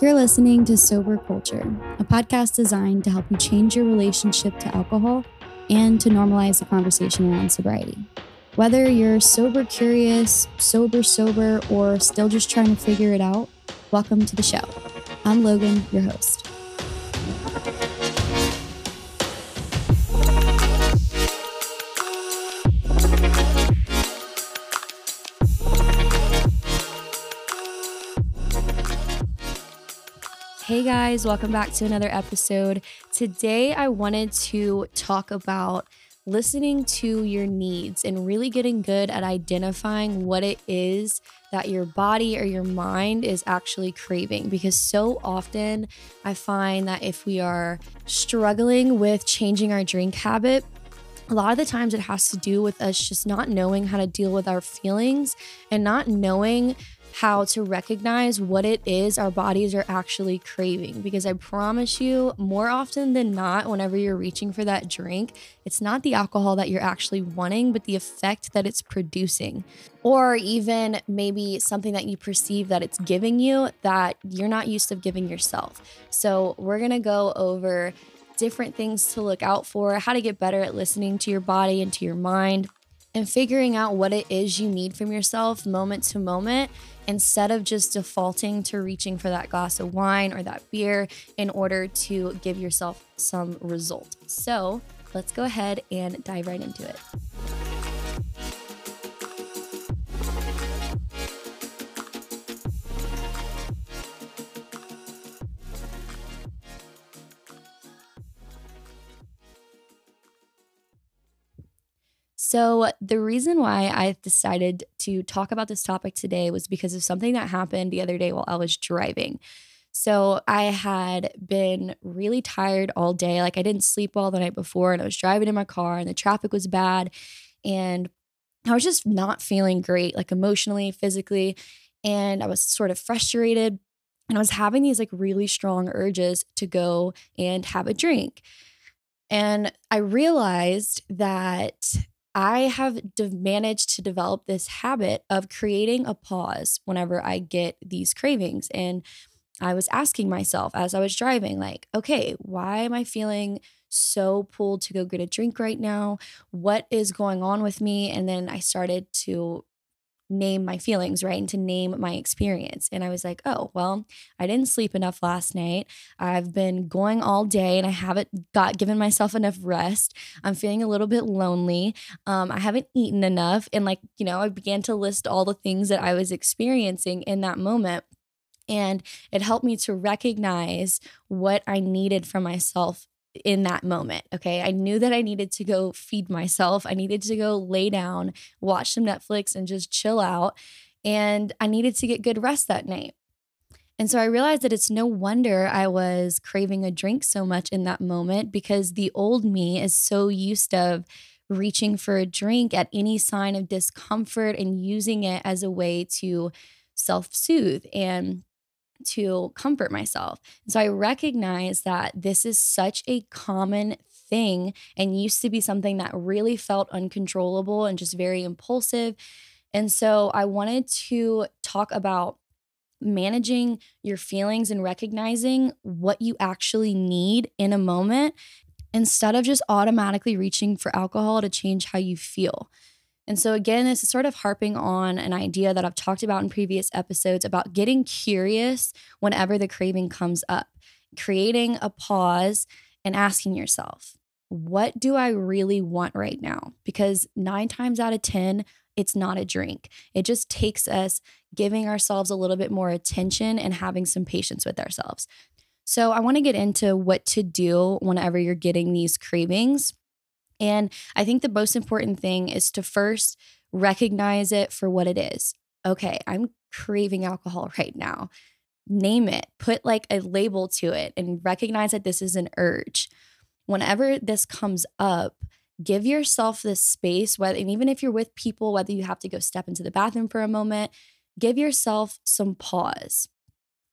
You're listening to Sober Culture, a podcast designed to help you change your relationship to alcohol and to normalize the conversation around sobriety. Whether you're sober curious, sober sober, or still just trying to figure it out, welcome to the show. I'm Logan, your host. Hey guys, welcome back to another episode. Today I wanted to talk about listening to your needs and really getting good at identifying what it is that your body or your mind is actually craving. Because so often I find that if we are struggling with changing our drink habit, a lot of the times it has to do with us just not knowing how to deal with our feelings and not knowing how to recognize what it is our bodies are actually craving. Because I promise you, more often than not, whenever you're reaching for that drink, it's not the alcohol that you're actually wanting, but the effect that it's producing. Or even maybe something that you perceive that it's giving you that you're not used to giving yourself. So, we're gonna go over different things to look out for, how to get better at listening to your body and to your mind, and figuring out what it is you need from yourself moment to moment instead of just defaulting to reaching for that glass of wine or that beer in order to give yourself some result. So let's go ahead and dive right into it. So, the reason why I decided to talk about this topic today was because of something that happened the other day while I was driving. So, I had been really tired all day. Like, I didn't sleep well the night before, and I was driving in my car, and the traffic was bad. And I was just not feeling great, like emotionally, physically. And I was sort of frustrated. And I was having these like really strong urges to go and have a drink. And I realized that I have de- managed to develop this habit of creating a pause whenever I get these cravings. And I was asking myself as I was driving, like, okay, why am I feeling so pulled to go get a drink right now? What is going on with me? And then I started to name my feelings, right? And to name my experience. And I was like, oh, well, I didn't sleep enough last night. I've been going all day and I haven't got given myself enough rest. I'm feeling a little bit lonely. Um, I haven't eaten enough. And like, you know, I began to list all the things that I was experiencing in that moment. And it helped me to recognize what I needed from myself in that moment. Okay. I knew that I needed to go feed myself. I needed to go lay down, watch some Netflix, and just chill out. And I needed to get good rest that night. And so I realized that it's no wonder I was craving a drink so much in that moment because the old me is so used of reaching for a drink at any sign of discomfort and using it as a way to self-soothe and to comfort myself. So I recognize that this is such a common thing and used to be something that really felt uncontrollable and just very impulsive. And so I wanted to talk about managing your feelings and recognizing what you actually need in a moment instead of just automatically reaching for alcohol to change how you feel. And so, again, this is sort of harping on an idea that I've talked about in previous episodes about getting curious whenever the craving comes up, creating a pause and asking yourself, what do I really want right now? Because nine times out of 10, it's not a drink. It just takes us giving ourselves a little bit more attention and having some patience with ourselves. So, I want to get into what to do whenever you're getting these cravings. And I think the most important thing is to first recognize it for what it is. Okay, I'm craving alcohol right now. Name it, put like a label to it, and recognize that this is an urge. Whenever this comes up, give yourself this space, whether, and even if you're with people, whether you have to go step into the bathroom for a moment, give yourself some pause.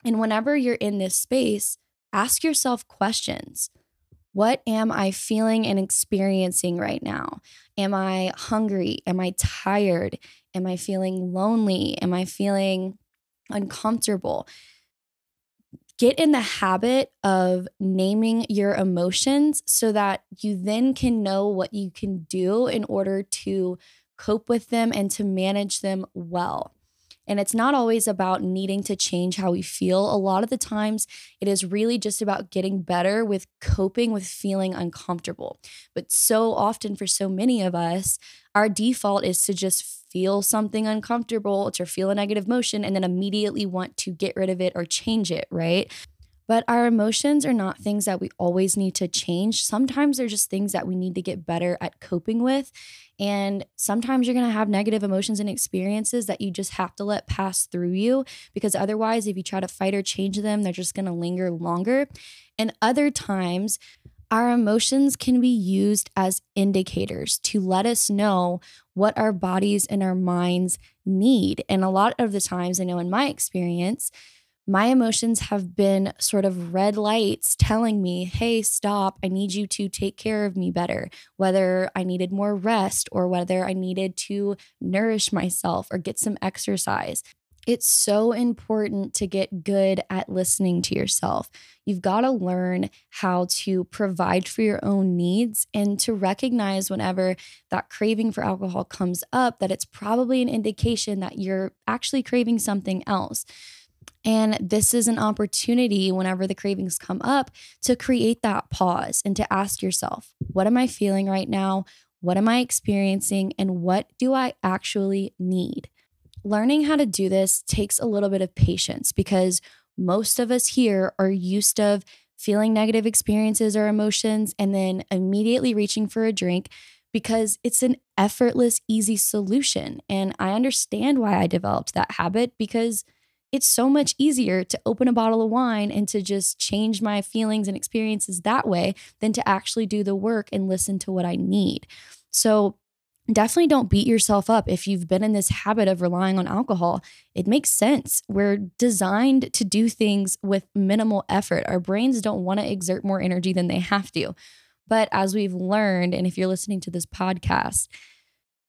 And whenever you're in this space, ask yourself questions. What am I feeling and experiencing right now? Am I hungry? Am I tired? Am I feeling lonely? Am I feeling uncomfortable? get in the habit of naming your emotions so that you then can know what you can do in order to cope with them and to manage them well. And it's not always about needing to change how we feel. A lot of the times, it is really just about getting better with coping with feeling uncomfortable. But so often, for so many of us, our default is to just feel something uncomfortable, to feel a negative emotion, and then immediately want to get rid of it or change it, right? But our emotions are not things that we always need to change. Sometimes they're just things that we need to get better at coping with. And sometimes you're going to have negative emotions and experiences that you just have to let pass through you because otherwise, if you try to fight or change them, they're just going to linger longer. And other times, our emotions can be used as indicators to let us know what our bodies and our minds need. And a lot of the times, I know in my experience, my emotions have been sort of red lights telling me, hey, stop, I need you to take care of me better, whether I needed more rest or whether I needed to nourish myself or get some exercise. It's so important to get good at listening to yourself. You've got to learn how to provide for your own needs and to recognize whenever that craving for alcohol comes up that it's probably an indication that you're actually craving something else. And this is an opportunity whenever the cravings come up to create that pause and to ask yourself, what am I feeling right now? What am I experiencing? And what do I actually need? Learning how to do this takes a little bit of patience because most of us here are used of feeling negative experiences or emotions and then immediately reaching for a drink because it's an effortless, easy solution. And I understand why I developed that habit because it's so much easier to open a bottle of wine and to just change my feelings and experiences that way than to actually do the work and listen to what I need. So, definitely don't beat yourself up if you've been in this habit of relying on alcohol. It makes sense. We're designed to do things with minimal effort. Our brains don't want to exert more energy than they have to. But as we've learned, and if you're listening to this podcast,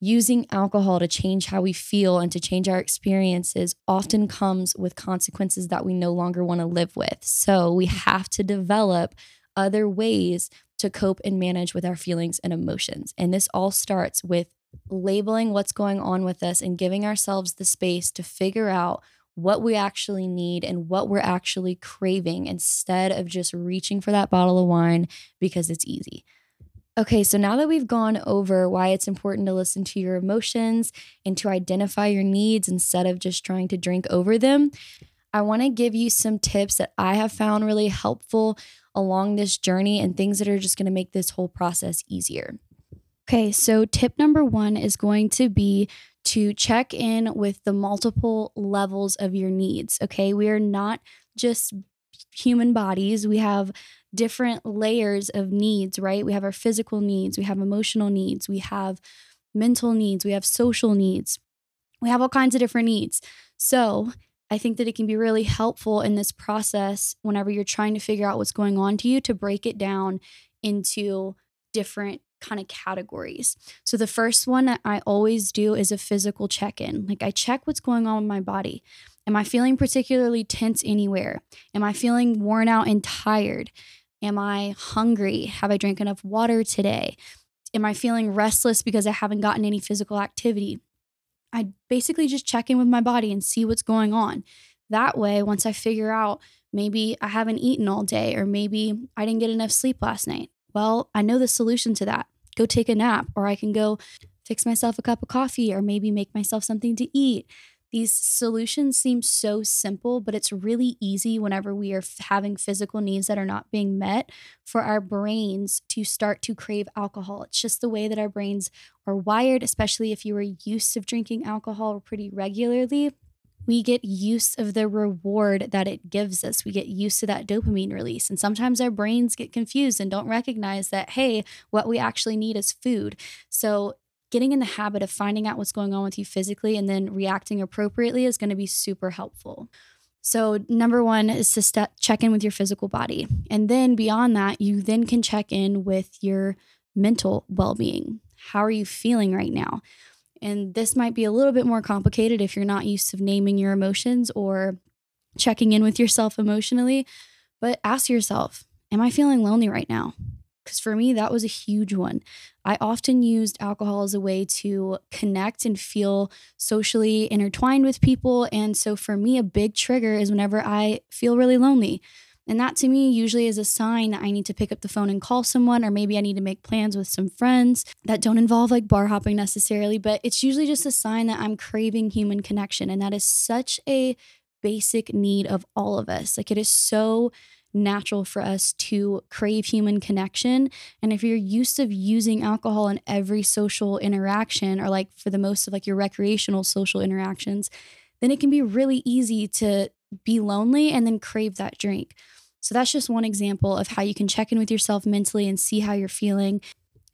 using alcohol to change how we feel and to change our experiences often comes with consequences that we no longer want to live with. So we mm. have to develop other ways to cope and manage with our feelings and emotions. And this all starts with labeling what's going on with us and giving ourselves the space to figure out what we actually need and what we're actually craving instead of just reaching for that bottle of wine because it's easy. Okay, so now that we've gone over why it's important to listen to your emotions and to identify your needs instead of just trying to drink over them, I want to give you some tips that I have found really helpful along this journey and things that are just going to make this whole process easier. Okay, so tip number one is going to be to check in with the multiple levels of your needs. Okay, we are not just human bodies, we have different layers of needs, right? We have our physical needs, we have emotional needs, we have mental needs, we have social needs. We have all kinds of different needs. So, I think that it can be really helpful in this process whenever you're trying to figure out what's going on to you to break it down into different kind of categories. So the first one that I always do is a physical check-in. Like I check what's going on with my body. Am I feeling particularly tense anywhere? Am I feeling worn out and tired? Am I hungry? Have I drank enough water today? Am I feeling restless because I haven't gotten any physical activity? I basically just check in with my body and see what's going on. That way, once I figure out maybe I haven't eaten all day or maybe I didn't get enough sleep last night, well, I know the solution to that. Go take a nap, or I can go fix myself a cup of coffee, or maybe make myself something to eat. These solutions seem so simple, but it's really easy whenever we are having physical needs that are not being met for our brains to start to crave alcohol. It's just the way that our brains are wired, especially if you are used to drinking alcohol pretty regularly. We get used of the reward that it gives us. We get used to that dopamine release. And sometimes our brains get confused and don't recognize that, hey, what we actually need is food. So getting in the habit of finding out what's going on with you physically and then reacting appropriately is going to be super helpful. So, number one is to st- check in with your physical body. And then beyond that, you then can check in with your mental well being. How are you feeling right now? And this might be a little bit more complicated if you're not used to naming your emotions or checking in with yourself emotionally, but ask yourself, am I feeling lonely right now? Because for me, that was a huge one. I often used alcohol as a way to connect and feel socially intertwined with people. And so for me, a big trigger is whenever I feel really lonely. And that to me usually is a sign that I need to pick up the phone and call someone, or maybe I need to make plans with some friends that don't involve like bar hopping necessarily. But it's usually just a sign that I'm craving human connection. And that is such a basic need of all of us. Like it is so natural for us to crave human connection. And if you're used to using alcohol in every social interaction or like for the most of like your recreational social interactions, then it can be really easy to be lonely and then crave that drink. So that's just one example of how you can check in with yourself mentally and see how you're feeling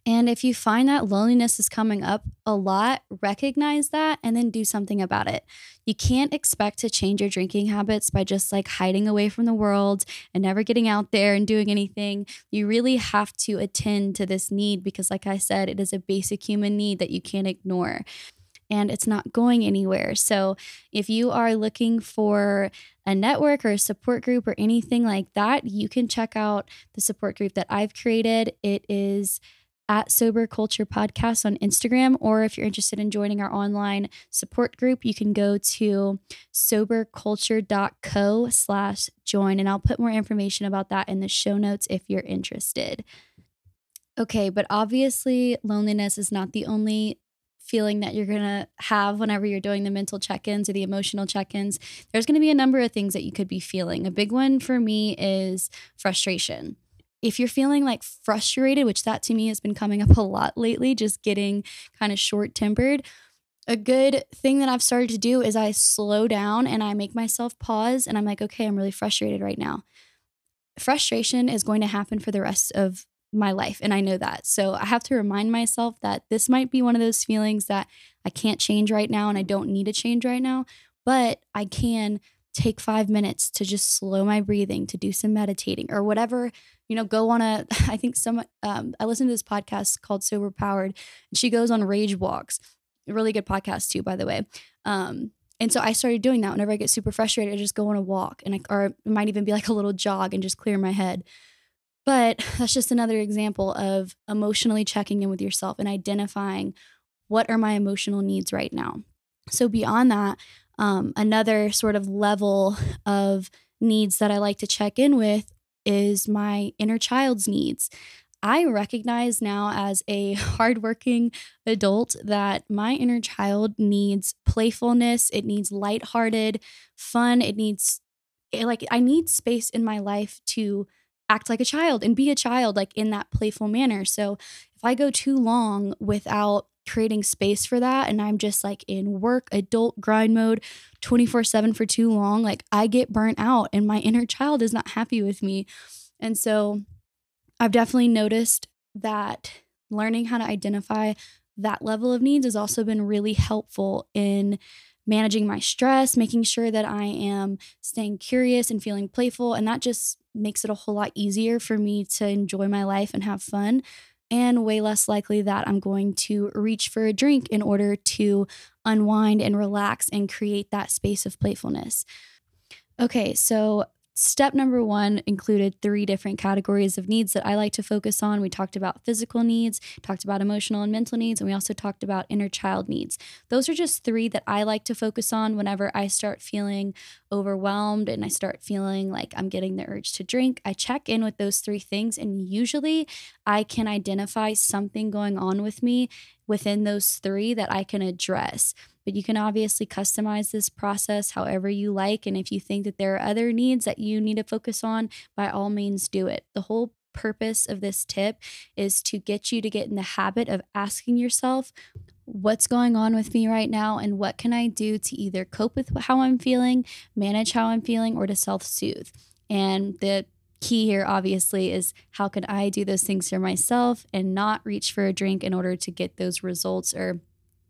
and if you find that loneliness is coming up a lot, recognize that and then do something about it. You can't expect to change your drinking habits by just like hiding away from the world and never getting out there and doing anything. You really have to attend to this need because, like I said, it is a basic human need that you can't ignore and it's not going anywhere. So, if you are looking for a network or a support group or anything like that, you can check out the support group that I've created. It is at Sober Culture Podcast on Instagram, or if you're interested in joining our online support group, you can go to soberculture.co slash join, and I'll put more information about that in the show notes if you're interested. Okay, but obviously, loneliness is not the only feeling that you're going to have whenever you're doing the mental check ins or the emotional check ins. There's going to be a number of things that you could be feeling. A big one for me is frustration if you're feeling like frustrated, which that to me has been coming up a lot lately, just getting kind of short tempered, a good thing that I've started to do is I slow down and I make myself pause and I'm like, okay, I'm really frustrated right now. Frustration is going to happen for the rest of my life. And I know that. So I have to remind myself that this might be one of those feelings that I can't change right now and I don't need to change right now, but I can take five minutes to just slow my breathing, to do some meditating or whatever, you know, go on a, I think some, um, I listened to this podcast called Sober Powered and she goes on rage walks. Really good podcast too, by the way. Um, and so I started doing that whenever I get super frustrated, I just go on a walk and I, or it might even be like a little jog and just clear my head. But that's just another example of emotionally checking in with yourself and identifying what are my emotional needs right now. So beyond that, um, another sort of level of needs that I like to check in with is my inner child's needs. I recognize now as a hardworking adult that my inner child needs playfulness, it needs lighthearted fun, it needs eh, like I need space in my life to act like a child and be a child like in that playful manner. So if I go too long without creating space for that and I'm just like in work adult grind mode 24/7 for too long, like I get burnt out and my inner child is not happy with me. And so I've definitely noticed that learning how to identify that level of needs has also been really helpful in managing my stress, making sure that I am staying curious and feeling playful. And that just makes it a whole lot easier for me to enjoy my life and have fun and way less likely that I'm going to reach for a drink in order to unwind and relax and create that space of playfulness. Okay, so Step number one included three different categories of needs that I like to focus on. We talked about physical needs, talked about emotional and mental needs, and we also talked about inner child needs. Those are just three that I like to focus on whenever I start feeling overwhelmed and I start feeling like I'm getting the urge to drink. I check in with those three things, and usually I can identify something going on with me within those three that I can address. But you can obviously customize this process however you like. And if you think that there are other needs that you need to focus on, by all means do it. The whole purpose of this tip is to get you to get in the habit of asking yourself, what's going on with me right now and what can I do to either cope with how I'm feeling, manage how I'm feeling, or to self soothe. And the key here obviously is how can I do those things for myself and not reach for a drink in order to get those results or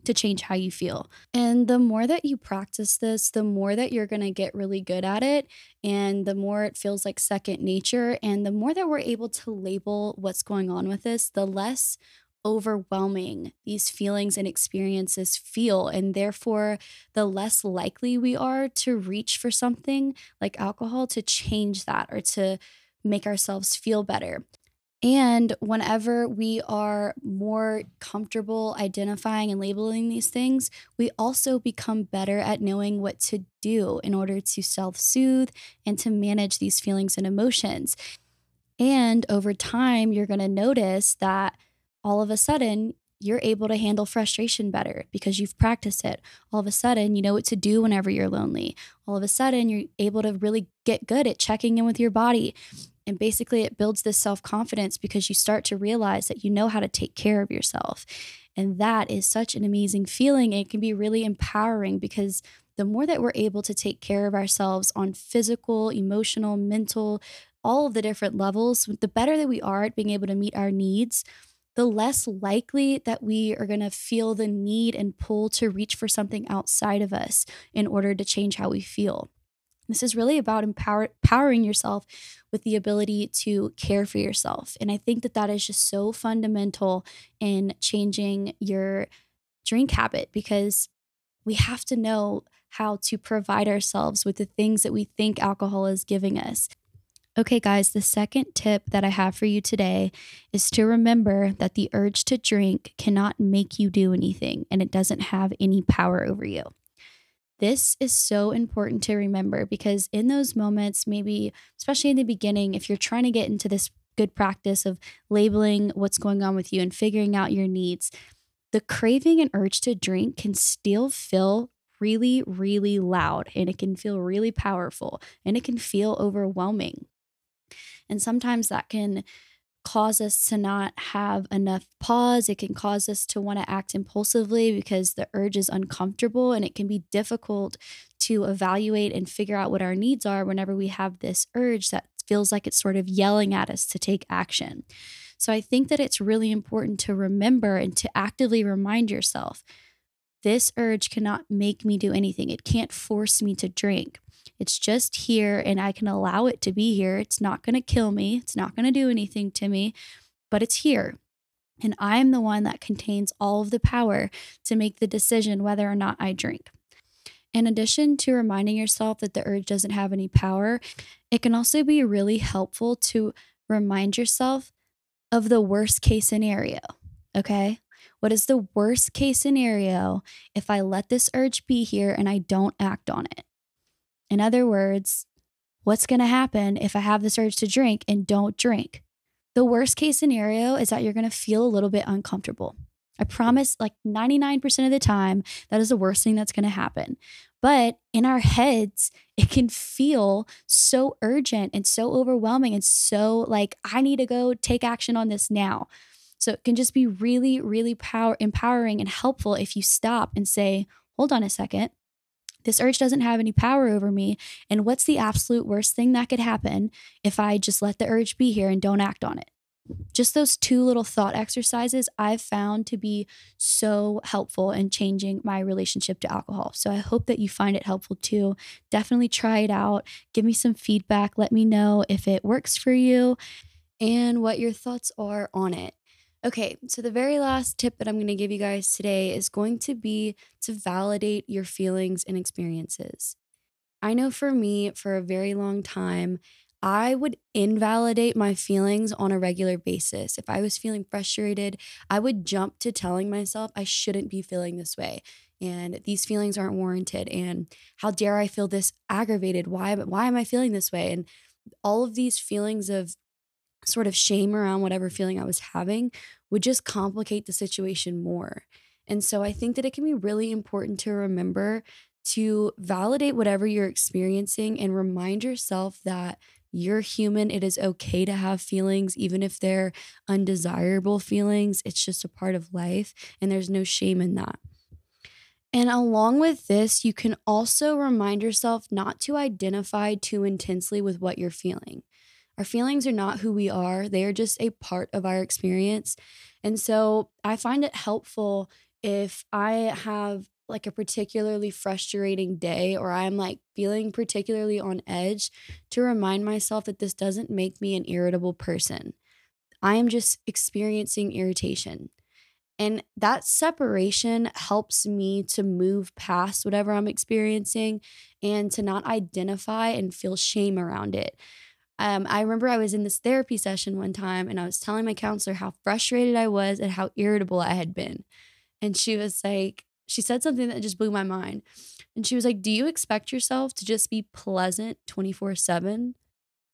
to change how you feel. And the more that you practice this, the more that you're going to get really good at it. And the more it feels like second nature. And the more that we're able to label what's going on with this, the less overwhelming these feelings and experiences feel. And therefore, the less likely we are to reach for something like alcohol to change that or to make ourselves feel better. And whenever we are more comfortable identifying and labeling these things, we also become better at knowing what to do in order to self soothe and to manage these feelings and emotions. And over time, you're going to notice that all of a sudden, you're able to handle frustration better because you've practiced it. All of a sudden, you know what to do whenever you're lonely. All of a sudden, you're able to really get good at checking in with your body. And basically, it builds this self confidence because you start to realize that you know how to take care of yourself. And that is such an amazing feeling. It can be really empowering because the more that we're able to take care of ourselves on physical, emotional, mental, all of the different levels, the better that we are at being able to meet our needs, the less likely that we are going to feel the need and pull to reach for something outside of us in order to change how we feel. This is really about empower, empowering yourself with the ability to care for yourself. And I think that that is just so fundamental in changing your drink habit because we have to know how to provide ourselves with the things that we think alcohol is giving us. Okay, guys, the second tip that I have for you today is to remember that the urge to drink cannot make you do anything and it doesn't have any power over you. This is so important to remember because in those moments, maybe especially in the beginning, if you're trying to get into this good practice of labeling what's going on with you and figuring out your needs, the craving and urge to drink can still feel really, really loud and it can feel really powerful and it can feel overwhelming. And sometimes that can cause us to not have enough pause. It can cause us to want to act impulsively because the urge is uncomfortable and it can be difficult to evaluate and figure out what our needs are whenever we have this urge that feels like it's sort of yelling at us to take action. So I think that it's really important to remember and to actively remind yourself this urge cannot make me do anything. It can't force me to drink. It's just here and I can allow it to be here. It's not going to kill me, it's not going to do anything to me, but it's here. And I am the one that contains all of the power to make the decision whether or not I drink. In addition to reminding yourself that the urge doesn't have any power, it can also be really helpful to remind yourself of the worst case scenario. Okay. What is the worst case scenario if I let this urge be here and I don't act on it? In other words, what's going to happen if I have this urge to drink and don't drink? The worst case scenario is that you're going to feel a little bit uncomfortable. I promise, like 99% of the time, that is the worst thing that's going to happen. But in our heads, it can feel so urgent and so overwhelming and so like, I need to go take action on this now. So it can just be really, really power empowering and helpful if you stop and say, hold on a second. This urge doesn't have any power over me. And what's the absolute worst thing that could happen if I just let the urge be here and don't act on it? Just those two little thought exercises I've found to be so helpful in changing my relationship to alcohol. So I hope that you find it helpful too. Definitely try it out. Give me some feedback. Let me know if it works for you and what your thoughts are on it. Okay, so the very last tip that I'm going to give you guys today is going to be to validate your feelings and experiences. I know for me, for a very long time, I would invalidate my feelings on a regular basis. If I was feeling frustrated, I would jump to telling myself I shouldn't be feeling this way and these feelings aren't warranted and how dare I feel this aggravated? Why why am I feeling this way? And all of these feelings of sort of shame around whatever feeling I was having would just complicate the situation more. And so I think that it can be really important to remember to validate whatever you're experiencing and remind yourself that you're human. It is okay to have feelings, even if they're undesirable feelings. It's just a part of life, and there's no shame in that. And along with this, you can also remind yourself not to identify too intensely with what you're feeling. Our feelings are not who we are, they are just a part of our experience. And so I find it helpful if I have like a particularly frustrating day or I'm like feeling particularly on edge to remind myself that this doesn't make me an irritable person. I am just experiencing irritation. And that separation helps me to move past whatever I'm experiencing and to not identify and feel shame around it. Um, I remember I was in this therapy session one time and I was telling my counselor how frustrated I was and how irritable I had been. And she was like, she said something that just blew my mind. And she was like, Do you expect yourself to just be pleasant 24 7?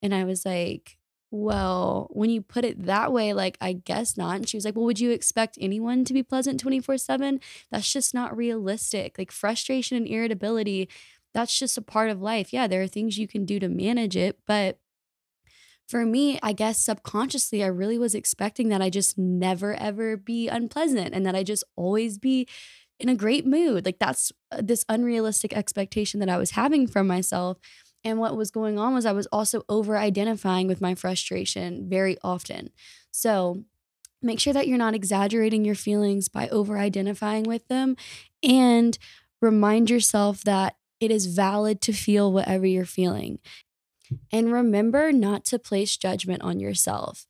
And I was like, Well, when you put it that way, like, I guess not. And she was like, Well, would you expect anyone to be pleasant 24 7? That's just not realistic. Like, frustration and irritability, that's just a part of life. Yeah, there are things you can do to manage it, but for me, I guess subconsciously, I really was expecting that I just never ever be unpleasant and that I just always be in a great mood. Like that's uh, this unrealistic expectation that I was having from myself. And what was going on was I was also over identifying with my frustration very often. So make sure that you're not exaggerating your feelings by over identifying with them and remind yourself that it is valid to feel whatever you're feeling. And remember not to place judgment on yourself.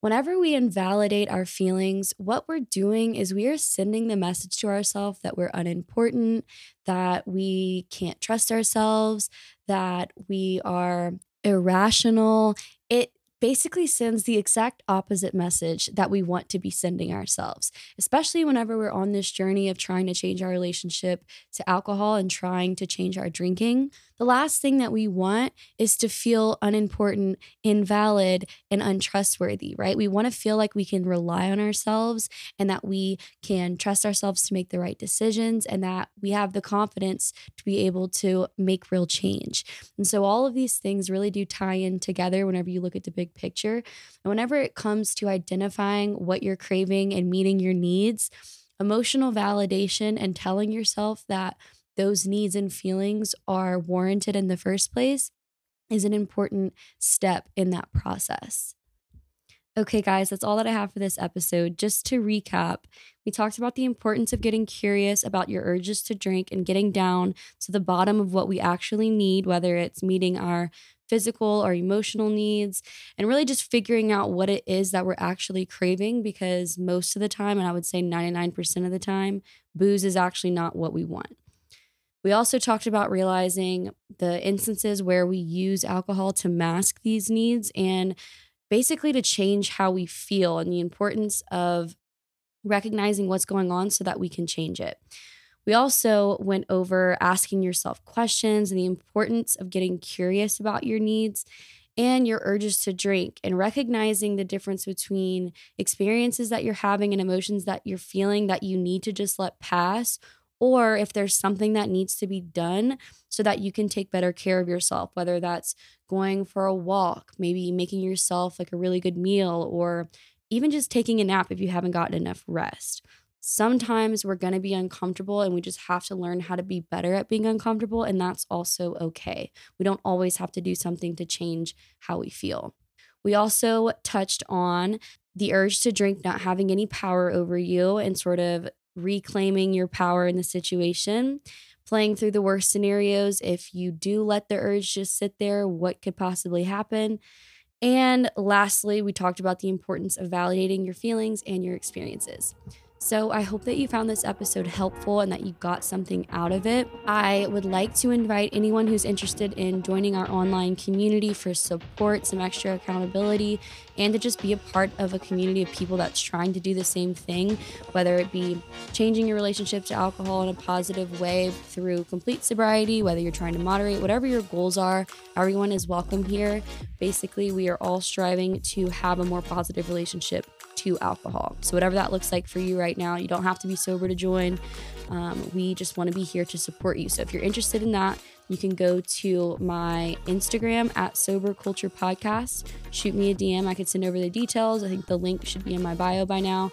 Whenever we invalidate our feelings, what we're doing is we are sending the message to ourselves that we're unimportant, that we can't trust ourselves, that we are irrational. It basically sends the exact opposite message that we want to be sending ourselves, especially whenever we're on this journey of trying to change our relationship to alcohol and trying to change our drinking. The last thing that we want is to feel unimportant, invalid, and untrustworthy, right? We want to feel like we can rely on ourselves and that we can trust ourselves to make the right decisions and that we have the confidence to be able to make real change. And so all of these things really do tie in together whenever you look at the big picture. And whenever it comes to identifying what you're craving and meeting your needs, emotional validation and telling yourself that those needs and feelings are warranted in the first place is an important step in that process. Okay, guys, that's all that I have for this episode. Just to recap, we talked about the importance of getting curious about your urges to drink and getting down to the bottom of what we actually need, whether it's meeting our physical or emotional needs, and really just figuring out what it is that we're actually craving because most of the time, and I would say 99% of the time, booze is actually not what we want. We also talked about realizing the instances where we use alcohol to mask these needs and basically to change how we feel and the importance of recognizing what's going on so that we can change it. We also went over asking yourself questions and the importance of getting curious about your needs and your urges to drink and recognizing the difference between experiences that you're having and emotions that you're feeling that you need to just let pass or if there's something that needs to be done so that you can take better care of yourself, whether that's going for a walk, maybe making yourself like a really good meal, or even just taking a nap if you haven't gotten enough rest. Sometimes we're going to be uncomfortable and we just have to learn how to be better at being uncomfortable, and that's also okay. We don't always have to do something to change how we feel. We also touched on the urge to drink not having any power over you and sort of reclaiming your power in the situation, playing through the worst scenarios. If you do let the urge just sit there, what could possibly happen? And lastly, we talked about the importance of validating your feelings and your experiences. So I hope that you found this episode helpful and that you got something out of it. I would like to invite anyone who's interested in joining our online community for support, some extra accountability, and to just be a part of a community of people that's trying to do the same thing, whether it be changing your relationship to alcohol in a positive way through complete sobriety, whether you're trying to moderate, whatever your goals are, everyone is welcome here. Basically, we are all striving to have a more positive relationship to alcohol. So, whatever that looks like for you right now, you don't have to be sober to join. Um, we just want to be here to support you. So, if you're interested in that, you can go to my Instagram at Sober Culture Podcast. Shoot me a DM. I could send over the details. I think the link should be in my bio by now.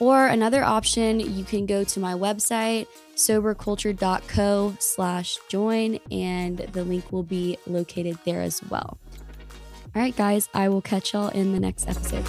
Or another option, you can go to my website, soberculture.co slash join, and the link will be located there as well. All right, guys, I will catch y'all in the next episode.